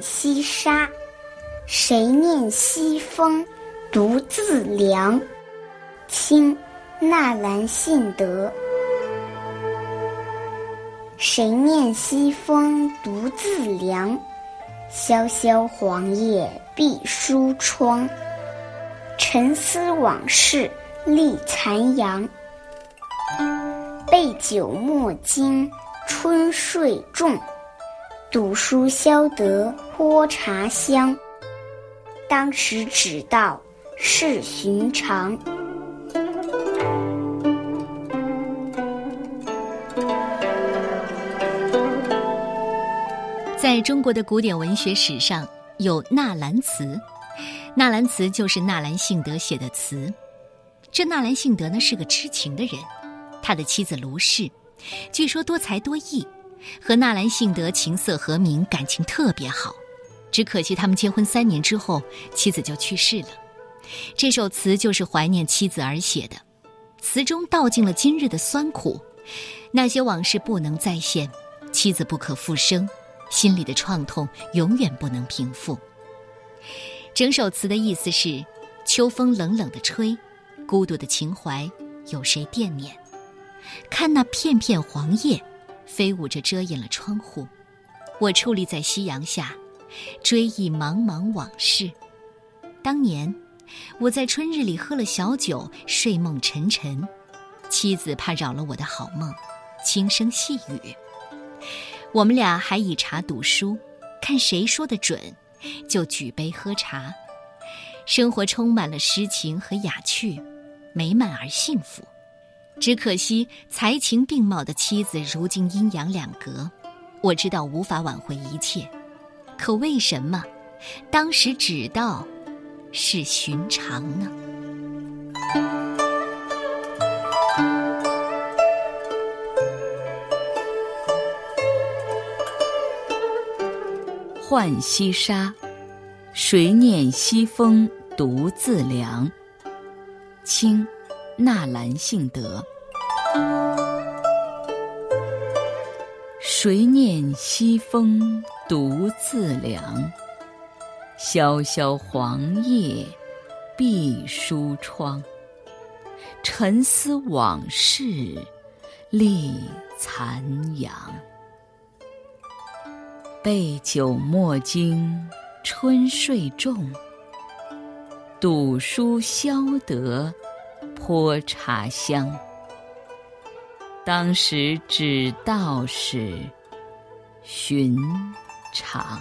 西沙，谁念西风独自凉？清，纳兰性德。谁念西风独自凉？萧萧黄叶闭疏窗。沉思往事立残阳。背酒莫惊春睡重，读书消得泼茶香。当时只道是寻常。在中国的古典文学史上，有纳兰词。纳兰词就是纳兰性德写的词。这纳兰性德呢是个痴情的人，他的妻子卢氏，据说多才多艺，和纳兰性德琴瑟和鸣，感情特别好。只可惜他们结婚三年之后，妻子就去世了。这首词就是怀念妻子而写的，词中道尽了今日的酸苦，那些往事不能再现，妻子不可复生，心里的创痛永远不能平复。整首词的意思是：秋风冷冷的吹，孤独的情怀有谁惦念？看那片片黄叶，飞舞着遮掩了窗户。我矗立在夕阳下，追忆茫茫往事。当年我在春日里喝了小酒，睡梦沉沉，妻子怕扰了我的好梦，轻声细语。我们俩还以茶赌书，看谁说的准。就举杯喝茶，生活充满了诗情和雅趣，美满而幸福。只可惜才情并茂的妻子如今阴阳两隔，我知道无法挽回一切，可为什么当时只道是寻常呢？浣溪沙，谁念西风独自凉？清，纳兰性德。谁念西风独自凉？萧萧黄叶闭疏窗。沉思往事立残阳。备酒莫惊春睡重，赌书消得泼茶香。当时只道是寻常。